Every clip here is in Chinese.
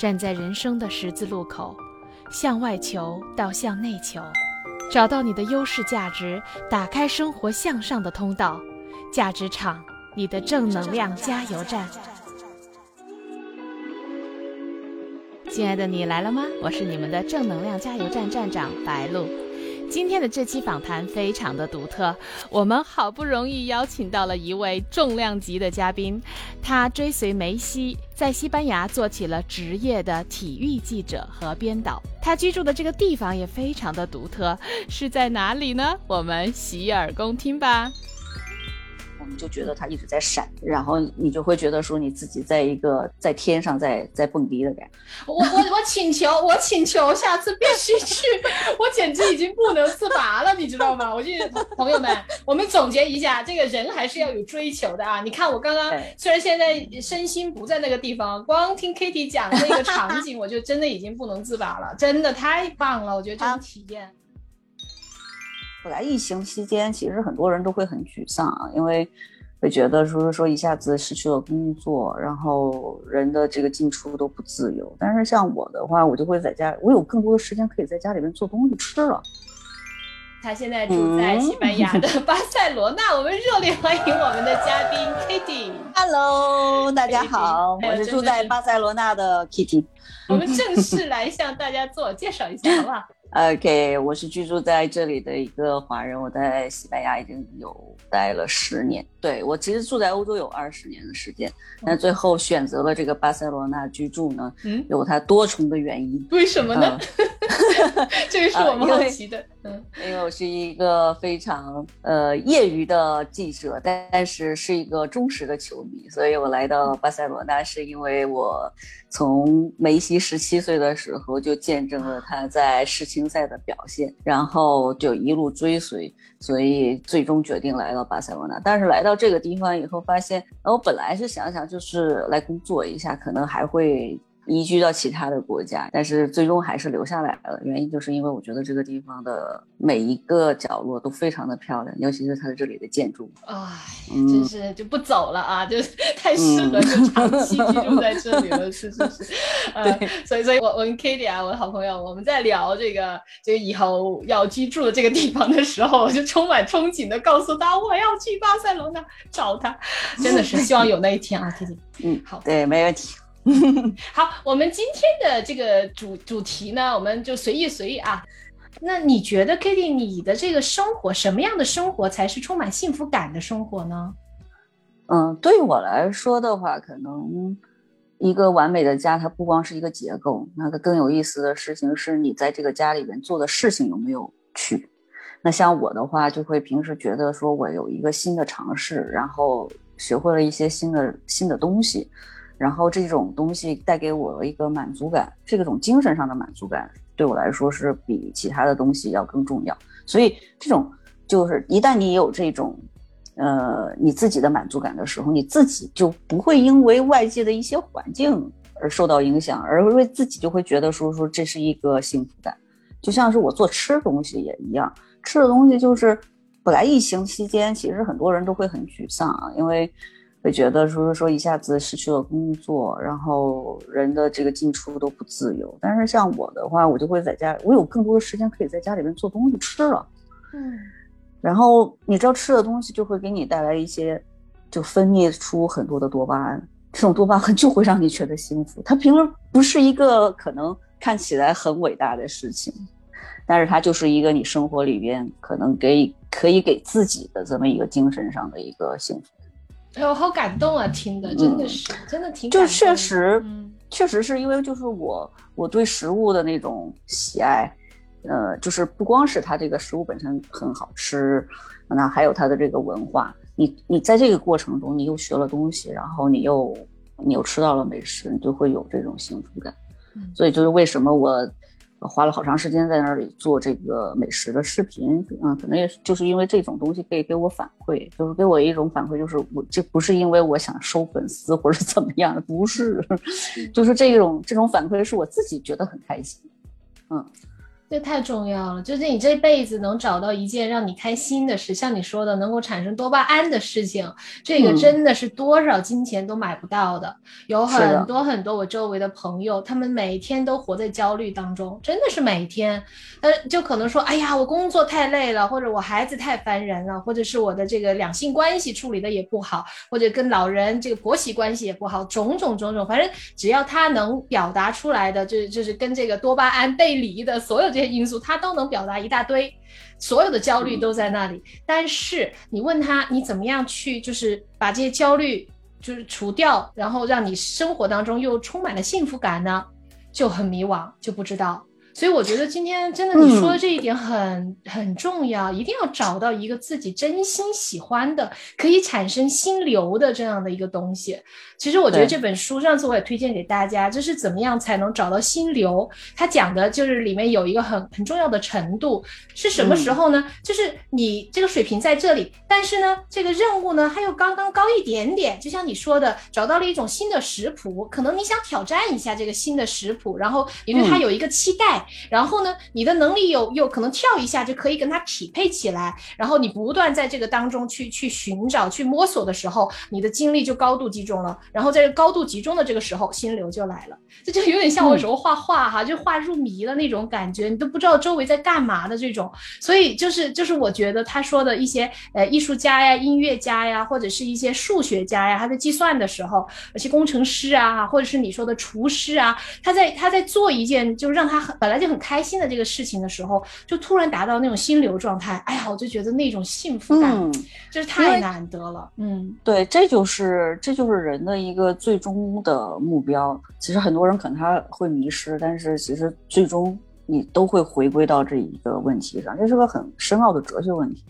站在人生的十字路口，向外求到向内求，找到你的优势价值，打开生活向上的通道。价值场，你的正能量加油站。亲爱的，你来了吗？我是你们的正能量加油站站长白露。今天的这期访谈非常的独特，我们好不容易邀请到了一位重量级的嘉宾，他追随梅西，在西班牙做起了职业的体育记者和编导。他居住的这个地方也非常的独特，是在哪里呢？我们洗耳恭听吧。我们就觉得它一直在闪，然后你就会觉得说你自己在一个在天上在在蹦迪的感觉。我我我请求我请求下次必须去，我简直已经不能自拔了，你知道吗？我就朋友们，我们总结一下，这个人还是要有追求的啊！你看我刚刚虽然现在身心不在那个地方，光听 Kitty 讲那个场景，我就真的已经不能自拔了，真的太棒了！我觉得这种体验。本来疫情期间，其实很多人都会很沮丧啊，因为会觉得说说一下子失去了工作，然后人的这个进出都不自由。但是像我的话，我就会在家，我有更多的时间可以在家里面做东西吃了。他现在住在西班牙的巴塞罗那，我们热烈欢迎我们的嘉宾 Kitty。Hello，大家好，我是住在巴塞罗那的 Kitty。我们正式来向大家自我介绍一下，好不好？OK，我是居住在这里的一个华人，我在西班牙已经有待了十年。对我其实住在欧洲有二十年的时间，但最后选择了这个巴塞罗那居住呢，嗯，有它多重的原因。为什么呢？这个是我 们好奇的。嗯，因为我是一个非常呃业余的记者，但是是一个忠实的球迷，所以我来到巴塞罗那是因为我从梅西十七岁的时候就见证了他在世青赛的表现，然后就一路追随，所以最终决定来到巴塞罗那。但是来到这个地方以后，发现我本来是想想就是来工作一下，可能还会。移居到其他的国家，但是最终还是留下来了。原因就是因为我觉得这个地方的每一个角落都非常的漂亮，尤其是它的这里的建筑。哎，真是就不走了啊，就 太适合就长期居住在这里了。是 是是，对，所以所以我我跟 Kitty 啊，我的好朋友，我们在聊这个这个以后要居住的这个地方的时候，我就充满憧憬的告诉他，我要去巴塞罗那找他。真的是希望有那一天啊，Kitty。嗯，好，对，没问题。好，我们今天的这个主主题呢，我们就随意随意啊。那你觉得 Kitty，你的这个生活什么样的生活才是充满幸福感的生活呢？嗯，对我来说的话，可能一个完美的家，它不光是一个结构，那个更有意思的事情是你在这个家里边做的事情有没有趣。那像我的话，就会平时觉得说我有一个新的尝试，然后学会了一些新的新的东西。然后这种东西带给我一个满足感，这种精神上的满足感对我来说是比其他的东西要更重要。所以这种就是一旦你有这种，呃，你自己的满足感的时候，你自己就不会因为外界的一些环境而受到影响，而为自己就会觉得说说这是一个幸福感。就像是我做吃东西也一样，吃的东西就是本来疫情期间其实很多人都会很沮丧啊，因为。会觉得说说一下子失去了工作，然后人的这个进出都不自由。但是像我的话，我就会在家，我有更多的时间可以在家里面做东西吃了。嗯，然后你知道吃的东西就会给你带来一些，就分泌出很多的多巴胺，这种多巴胺就会让你觉得幸福。它平时不是一个可能看起来很伟大的事情，但是它就是一个你生活里边可能给可以给自己的这么一个精神上的一个幸福。哎，我好感动啊！听的真的是，真的挺就确实，确实是因为就是我我对食物的那种喜爱，呃，就是不光是它这个食物本身很好吃，那还有它的这个文化。你你在这个过程中，你又学了东西，然后你又你又吃到了美食，你就会有这种幸福感。所以就是为什么我。花了好长时间在那里做这个美食的视频，嗯，可能也是就是因为这种东西可以给我反馈，就是给我一种反馈，就是我这不是因为我想收粉丝或者怎么样的，不是，就是这种这种反馈是我自己觉得很开心，嗯，这太重要了，就是你这辈子能找到一件让你开心的事，像你说的，能够产生多巴胺的事情，这个真的是多少金钱都买不到的。有很多很多我周围的朋友，他们每天都活在焦虑当中，真的是每天，呃，就可能说，哎呀，我工作太累了，或者我孩子太烦人了，或者是我的这个两性关系处理的也不好，或者跟老人这个婆媳关系也不好，种种种种，反正只要他能表达出来的，就是就是跟这个多巴胺背离的所有这。因素他都能表达一大堆，所有的焦虑都在那里。但是你问他，你怎么样去就是把这些焦虑就是除掉，然后让你生活当中又充满了幸福感呢？就很迷惘，就不知道。所以我觉得今天真的你说的这一点很很重要，一定要找到一个自己真心喜欢的，可以产生心流的这样的一个东西。其实我觉得这本书上次我也推荐给大家，就是怎么样才能找到心流。它讲的就是里面有一个很很重要的程度，是什么时候呢？就是你这个水平在这里，但是呢，这个任务呢它又刚刚高一点点。就像你说的，找到了一种新的食谱，可能你想挑战一下这个新的食谱，然后你对它有一个期待。然后呢，你的能力有有可能跳一下就可以跟它匹配起来。然后你不断在这个当中去去寻找、去摸索的时候，你的精力就高度集中了。然后在高度集中的这个时候，心流就来了。这就有点像我有时候画画哈，就画入迷了那种感觉，你都不知道周围在干嘛的这种。所以就是就是我觉得他说的一些呃艺术家呀、音乐家呀，或者是一些数学家呀，他在计算的时候，而且工程师啊，或者是你说的厨师啊，他在他在做一件就让他本就很开心的这个事情的时候，就突然达到那种心流状态。哎呀，我就觉得那种幸福感，就是太难得了。嗯，对，这就是这就是人的一个最终的目标。其实很多人可能他会迷失，但是其实最终你都会回归到这一个问题上，这是个很深奥的哲学问题。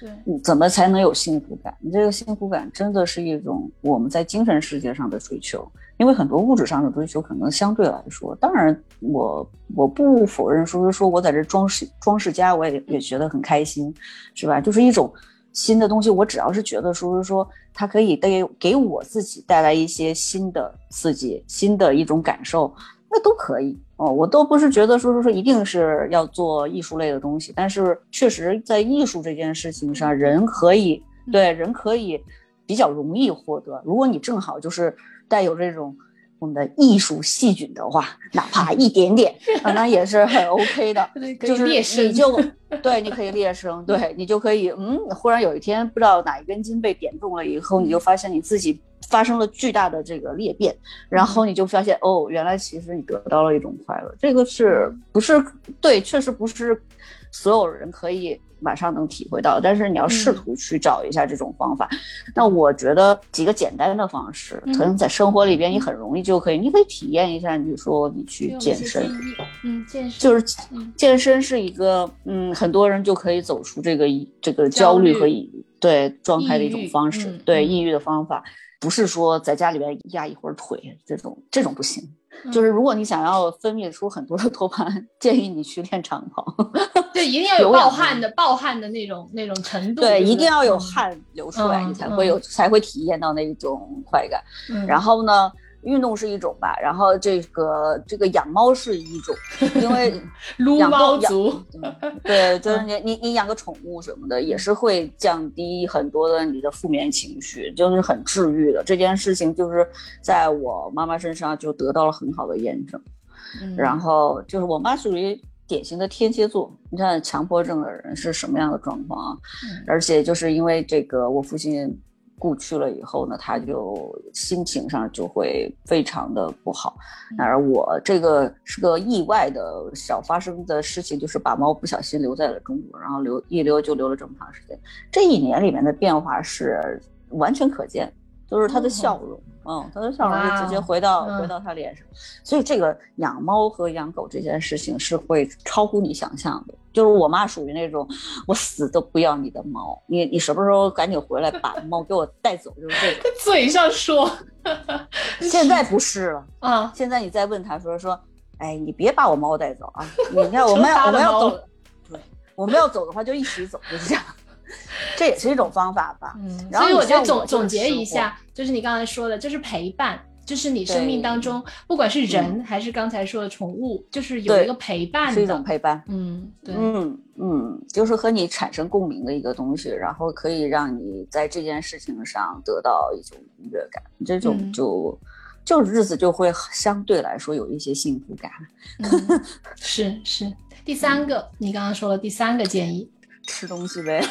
对，怎么才能有幸福感？你这个幸福感真的是一种我们在精神世界上的追求。因为很多物质上的追求可能相对来说，当然我我不否认说是说我在这装饰装饰家，我也也觉得很开心，是吧？就是一种新的东西，我只要是觉得说是说它可以带给我自己带来一些新的刺激，新的一种感受，那都可以哦。我都不是觉得说说说一定是要做艺术类的东西，但是确实在艺术这件事情上，人可以对人可以比较容易获得。如果你正好就是。带有这种我们的艺术细菌的话，哪怕一点点，那也是很 OK 的。就是你就 对，你可以裂生，对你就可以，嗯，忽然有一天不知道哪一根筋被点中了以后，你就发现你自己发生了巨大的这个裂变，然后你就发现哦，原来其实你得到了一种快乐。这个是不是对？确实不是所有人可以。马上能体会到，但是你要试图去找一下这种方法。那我觉得几个简单的方式，可能在生活里边你很容易就可以，你可以体验一下。你说你去健身，嗯，健身就是健身是一个，嗯，很多人就可以走出这个这个焦虑和抑对状态的一种方式，对抑郁的方法，不是说在家里边压一会儿腿这种，这种不行。就是如果你想要分泌出很多的多巴胺，建议你去练长跑。对，一定要有暴汗的暴汗的那种那种程度。对，一定要有汗流出来，你才会有才会体验到那一种快感。然后呢？运动是一种吧，然后这个这个养猫是一种，因为撸猫族，对，就是你你你养个宠物什么的，也是会降低很多的你的负面情绪，就是很治愈的。这件事情就是在我妈妈身上就得到了很好的验证。然后就是我妈属于典型的天蝎座，你看强迫症的人是什么样的状况啊？而且就是因为这个，我父亲。故去了以后呢，他就心情上就会非常的不好。而我这个是个意外的小发生的事情，就是把猫不小心留在了中国，然后留一留就留了这么长时间。这一年里面的变化是完全可见，就是他的笑容。嗯，他的笑容就直接回到回到他脸上，所以这个养猫和养狗这件事情是会超乎你想象的。就是我妈属于那种，我死都不要你的猫，你你什么时候赶紧回来把猫给我带走？就是这个。嘴上说，现在不是了 啊！现在你再问他说说，哎，你别把我猫带走啊！你看我们要我们要走，对，我们要走的话就一起走，就是这样。这也是一种方法吧。嗯，所以我就总总结一下，就是你刚才说的，就是陪伴。就是你生命当中，不管是人还是刚才说的宠物，就是有一个陪伴，是一种陪伴。嗯，对，嗯嗯，就是和你产生共鸣的一个东西，然后可以让你在这件事情上得到一种愉悦感，这种就就日子就会相对来说有一些幸福感。是是，第三个，你刚刚说了第三个建议，吃东西呗。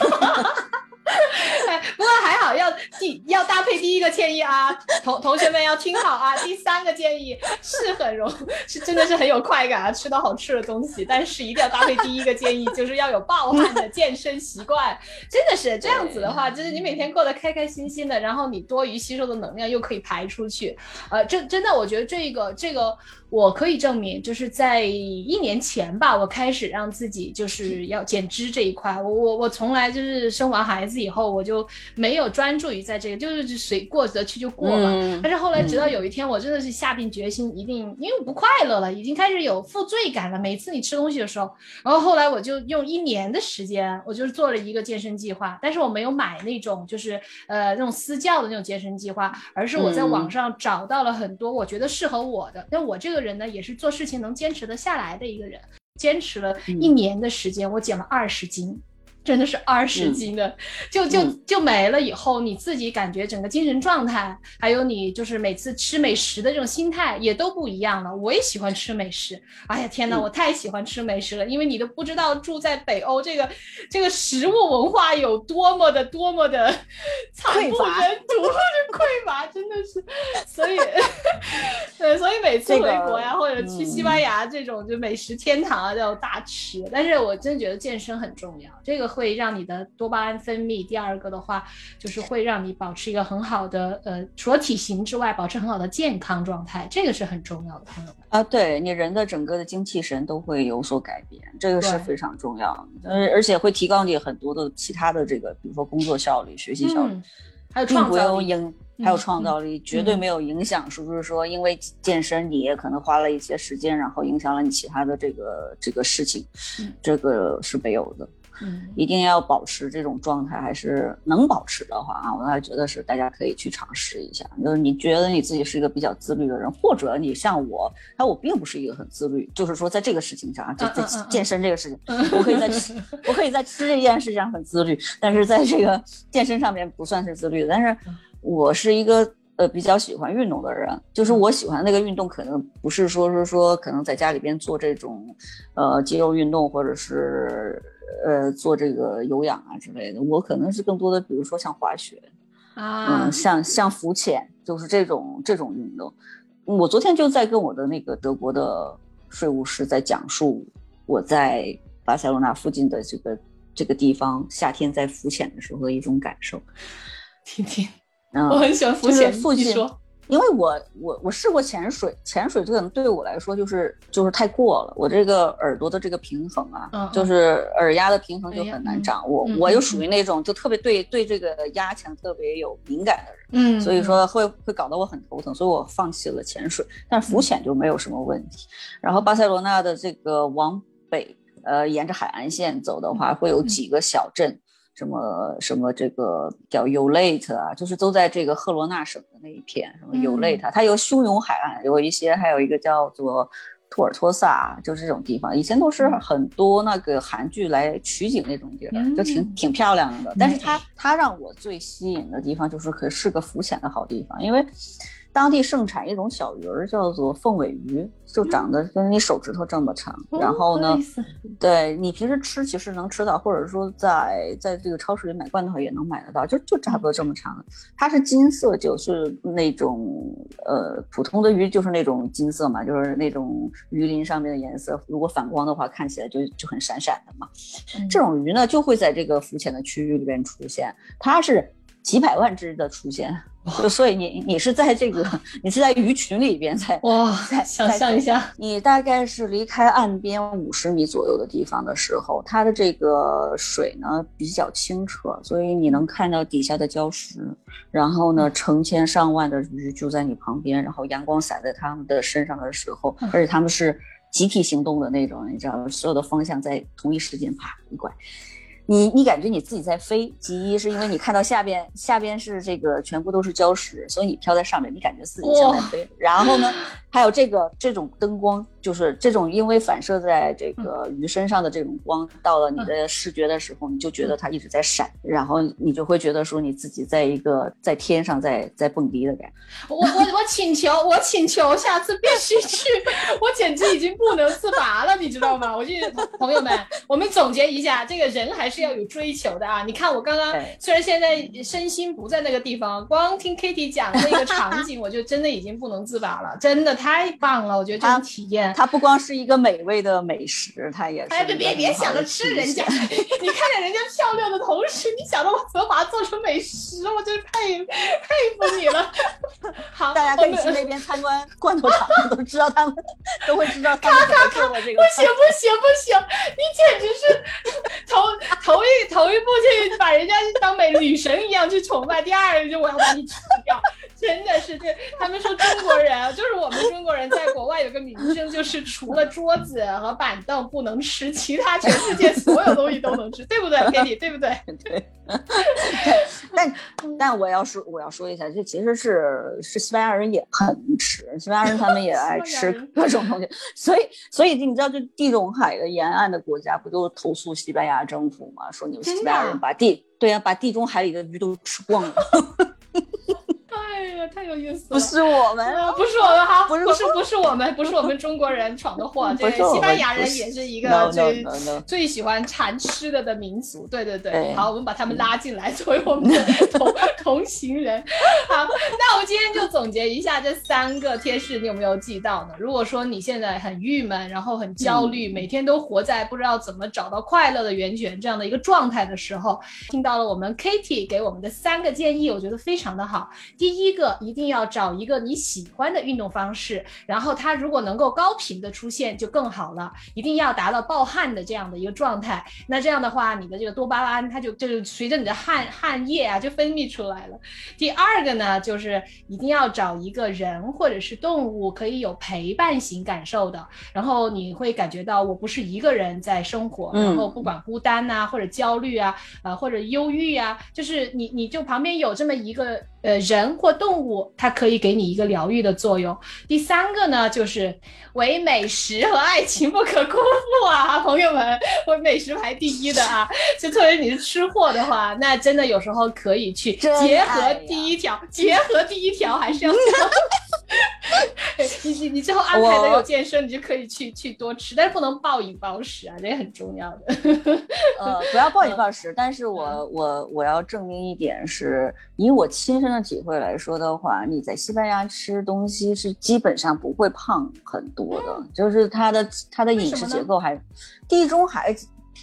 不过还好，要第要搭配第一个建议啊，同同学们要听好啊。第三个建议是很容，是真的是很有快感啊，吃到好吃的东西。但是一定要搭配第一个建议，就是要有暴汗的健身习惯。真的是这样子的话，就是你每天过得开开心心的，然后你多余吸收的能量又可以排出去。呃，这真的，我觉得这个这个。我可以证明，就是在一年前吧，我开始让自己就是要减脂这一块。我我我从来就是生完孩子以后，我就没有专注于在这个，就是随过得去就过了。但是后来，直到有一天，我真的是下定决心，一定因为不快乐了，已经开始有负罪感了。每次你吃东西的时候，然后后来我就用一年的时间，我就是做了一个健身计划。但是我没有买那种就是呃那种私教的那种健身计划，而是我在网上找到了很多我觉得适合我的。但我这个。人呢，也是做事情能坚持得下来的一个人，坚持了一年的时间，我减了二十斤。真的是二十斤的，就就就没了。以后你自己感觉整个精神状态，还有你就是每次吃美食的这种心态也都不一样了。我也喜欢吃美食，哎呀天哪，我太喜欢吃美食了。因为你都不知道住在北欧这个这个食物文化有多么的多么的惨不忍睹，这匮乏真的是。所以，对，所以每次回国呀，或者去西班牙这种就美食天堂啊，就大吃。但是我真觉得健身很重要，这个。会让你的多巴胺分泌。第二个的话，就是会让你保持一个很好的呃，除了体型之外，保持很好的健康状态，这个是很重要的，朋友们啊。对你人的整个的精气神都会有所改变，这个是非常重要的。而，而且会提高你很多的其他的这个，比如说工作效率、学习效率，还有创造力，还有创造力，绝对没有影响。是不是说因为健身你也可能花了一些时间，然后影响了你其他的这个这个事情？这个是没有的。嗯，一定要保持这种状态，还是能保持的话啊，我还觉得是大家可以去尝试一下。就是你觉得你自己是一个比较自律的人，或者你像我，那我并不是一个很自律，就是说在这个事情上，就在健身这个事情，我可以在吃，我可以在吃这件事情上很自律，但是在这个健身上面不算是自律的。但是我是一个呃比较喜欢运动的人，就是我喜欢那个运动，可能不是说是说可能在家里边做这种呃肌肉运动，或者是。呃，做这个有氧啊之类的，我可能是更多的，比如说像滑雪啊，嗯，像像浮潜，就是这种这种运动。我昨天就在跟我的那个德国的税务师在讲述我在巴塞罗那附近的这个这个地方夏天在浮潜的时候的一种感受。听听，我很喜欢浮潜，你说。因为我我我试过潜水，潜水这可能对我来说就是就是太过了，我这个耳朵的这个平衡啊，就是耳压的平衡就很难掌握。我又属于那种就特别对对这个压强特别有敏感的人，嗯，所以说会会搞得我很头疼，所以我放弃了潜水。但浮潜就没有什么问题。然后巴塞罗那的这个往北，呃，沿着海岸线走的话，会有几个小镇。什么什么这个叫 Ulate 啊，就是都在这个赫罗纳省的那一片，什么 Ulate，它有汹涌海岸，有一些还有一个叫做托尔托萨，就是这种地方，以前都是很多那个韩剧来取景那种地儿，就挺挺漂亮的。但是它它让我最吸引的地方就是可是个浮潜的好地方，因为。当地盛产一种小鱼儿，叫做凤尾鱼，就长得跟你手指头这么长。然后呢，对你平时吃其实能吃到，或者说在在这个超市里买罐头也能买得到，就就差不多这么长的。它是金色，就是那种呃普通的鱼就是那种金色嘛，就是那种鱼鳞上面的颜色，如果反光的话，看起来就就很闪闪的嘛。这种鱼呢，就会在这个浮潜的区域里边出现，它是几百万只的出现。就所以你你是在这个你是在鱼群里边在哇，想象一下，你大概是离开岸边五十米左右的地方的时候，它的这个水呢比较清澈，所以你能看到底下的礁石，然后呢成千上万的鱼就在你旁边，然后阳光洒在它们的身上的时候，而且它们是集体行动的那种，你知道，所有的方向在同一时间啪一拐。你你感觉你自己在飞，其一是因为你看到下边下边是这个全部都是礁石，所以你飘在上面，你感觉自己像在飞。然后呢，还有这个这种灯光，就是这种因为反射在这个鱼身上的这种光，到了你的视觉的时候，你就觉得它一直在闪，然后你就会觉得说你自己在一个在天上在在蹦迪的感觉。我我我请求我请求下次必须去，我简直已经不能自拔了，你知道吗？我就朋友们，我们总结一下，这个人还是。是要有追求的啊！你看我刚刚虽然现在身心不在那个地方，光听 Kitty 讲那个场景，我就真的已经不能自拔了，真的太棒了！我觉得这种体验，它不光是一个美味的美食，它也是。哎，别别别想着吃人家，你看见人家漂亮的同时，你想到我怎么把它做成美食，我真佩佩服你了。好，大家可以去那边参观罐头厂，都知道他们都会知道他们怎么做的这个。不行不行不行，你简直是头。头一头一步去把人家当美女神一样去崇拜，第二就我要把你吃掉，真的是这。他们说中国人就是我们中国人在国外有个名声，就是除了桌子和板凳不能吃，其他全世界所有东西都能吃，对不对？给你对不对？对。但但我要说我要说一下，这其实是是西班牙人也很吃，西班牙人他们也爱吃各种东西，所以所以你知道，就地中海的沿岸的国家不都投诉西班牙政府吗？说你们西班牙人把地对呀，把地中海里的鱼都吃光了。太有意思了！不是我们，不是我们哈，不是不是不是我们，不是我们中国人闯的祸。这西班牙人也是一个最最喜欢馋吃的的民族。对对对，好，我们把他们拉进来，作为我们的 同同行人。好，那我们今天就总结一下这三个贴士，你有没有记到呢？如果说你现在很郁闷，然后很焦虑，每天都活在不知道怎么找到快乐的源泉这样的一个状态的时候，听到了我们 Kitty 给我们的三个建议，我觉得非常的好。第一个一定要找一个你喜欢的运动方式，然后它如果能够高频的出现就更好了，一定要达到暴汗的这样的一个状态。那这样的话，你的这个多巴胺它就就随着你的汗 汗液啊就分泌出来了。第二个呢，就是一定要找一个人或者是动物可以有陪伴型感受的，然后你会感觉到我不是一个人在生活，然后不管孤单呐或者焦虑啊，呃或者忧郁啊，就是你你就旁边有这么一个。呃，人或动物，它可以给你一个疗愈的作用。第三个呢，就是唯美食和爱情不可辜负啊，朋友们，唯美食排第一的啊。就特别你是吃货的话，那真的有时候可以去结合第一条，结合第一条还是要。你你你之后安排的有健身，你就可以去去多吃，但是不能暴饮暴食啊，这也很重要的。呃，不要暴饮暴食，但是我我我要证明一点是，以我亲身的体会来说的话，你在西班牙吃东西是基本上不会胖很多的，就是它的它的饮食结构还，地中海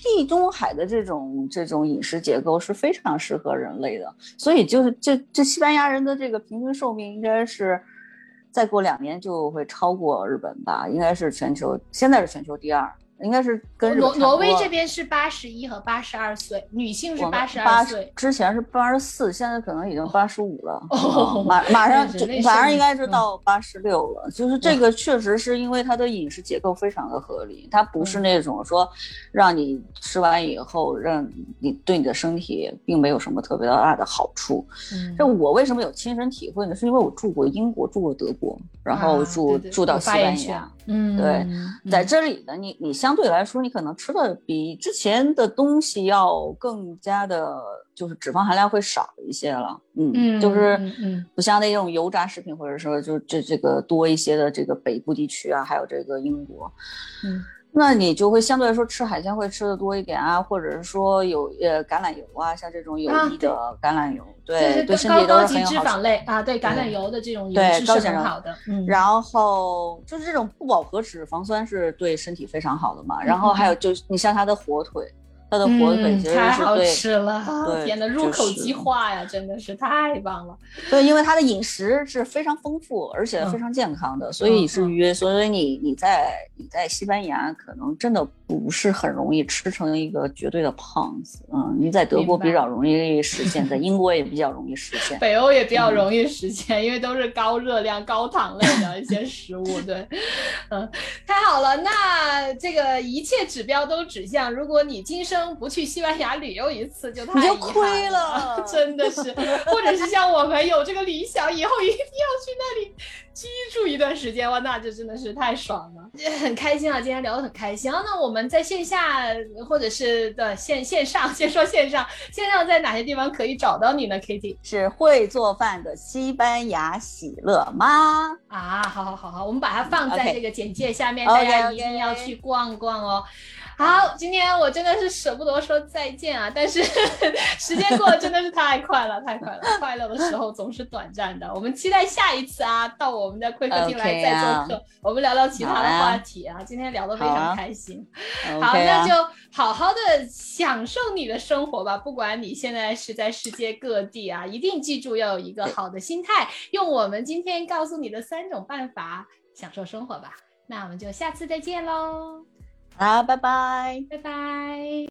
地中海的这种这种饮食结构是非常适合人类的，所以就是这这西班牙人的这个平均寿命应该是。再过两年就会超过日本吧，应该是全球现在是全球第二。应该是跟挪挪威这边是八十一和八十二岁，女性是八十二岁，之前是八十四，现在可能已经八十五了，马马上就马上应该是到八十六了。就是这个确实是因为它的饮食结构非常的合理，它不是那种说让你吃完以后让你对你的身体并没有什么特别大的好处。这我为什么有亲身体会呢？是因为我住过英国，住过德国，然后住住到西班牙。嗯，对，在这里呢你，你相对来说，你可能吃的比之前的东西要更加的，就是脂肪含量会少一些了。嗯，就是不像那种油炸食品，或者说就这这个多一些的这个北部地区啊，还有这个英国。嗯。那你就会相对来说吃海鲜会吃的多一点啊，或者是说有呃橄榄油啊，像这种有益的橄榄油，对对身体都是很有好脂肪类啊，对橄榄油的这种油脂是很好的。嗯，然后就是这种不饱和脂肪酸是对身体非常好的嘛。然后还有就是你像它的火腿。它的火腿其实是太好吃了，天呐，入口即化呀，真的是太棒了。对，因为它的饮食是非常丰富，而且非常健康的，所以至于，所以你你在你在西班牙可能真的不是很容易吃成一个绝对的胖子。嗯，你在德国比较容易实现，在 英国也比较容易实现，北欧也比较容易实现，因为都是高热量、高糖类的一些食物。对，嗯，太好了，那这个一切指标都指向，如果你今生不去西班牙旅游一次，就太亏了，真的是，或者是像我们有这个理想，以后一定要去那里居住一段时间，哇，那就真的是太爽了，很开心啊，今天聊得很开心啊。那我们在线下或者是的线线上，先说线上，线上在哪些地方可以找到你呢，Kitty？是会做饭的西班牙喜乐妈。啊，好好好好，我们把它放在这个简介下面大家一定要去逛逛哦。好，今天我真的是舍不得说再见啊，但是 时间过得真的是太快了，太快了。快乐的时候总是短暂的，我们期待下一次啊，到我们的会客厅来再啊做客，我们聊聊其他的话题啊。今天聊得非常开心。好，啊那就好好的享受你的生活吧。不管你现在是在世界各地啊，一定记住要有一个好的心态，用我们今天告诉你的三种办法享受生活吧。那我们就下次再见喽，好，拜拜。拜拜。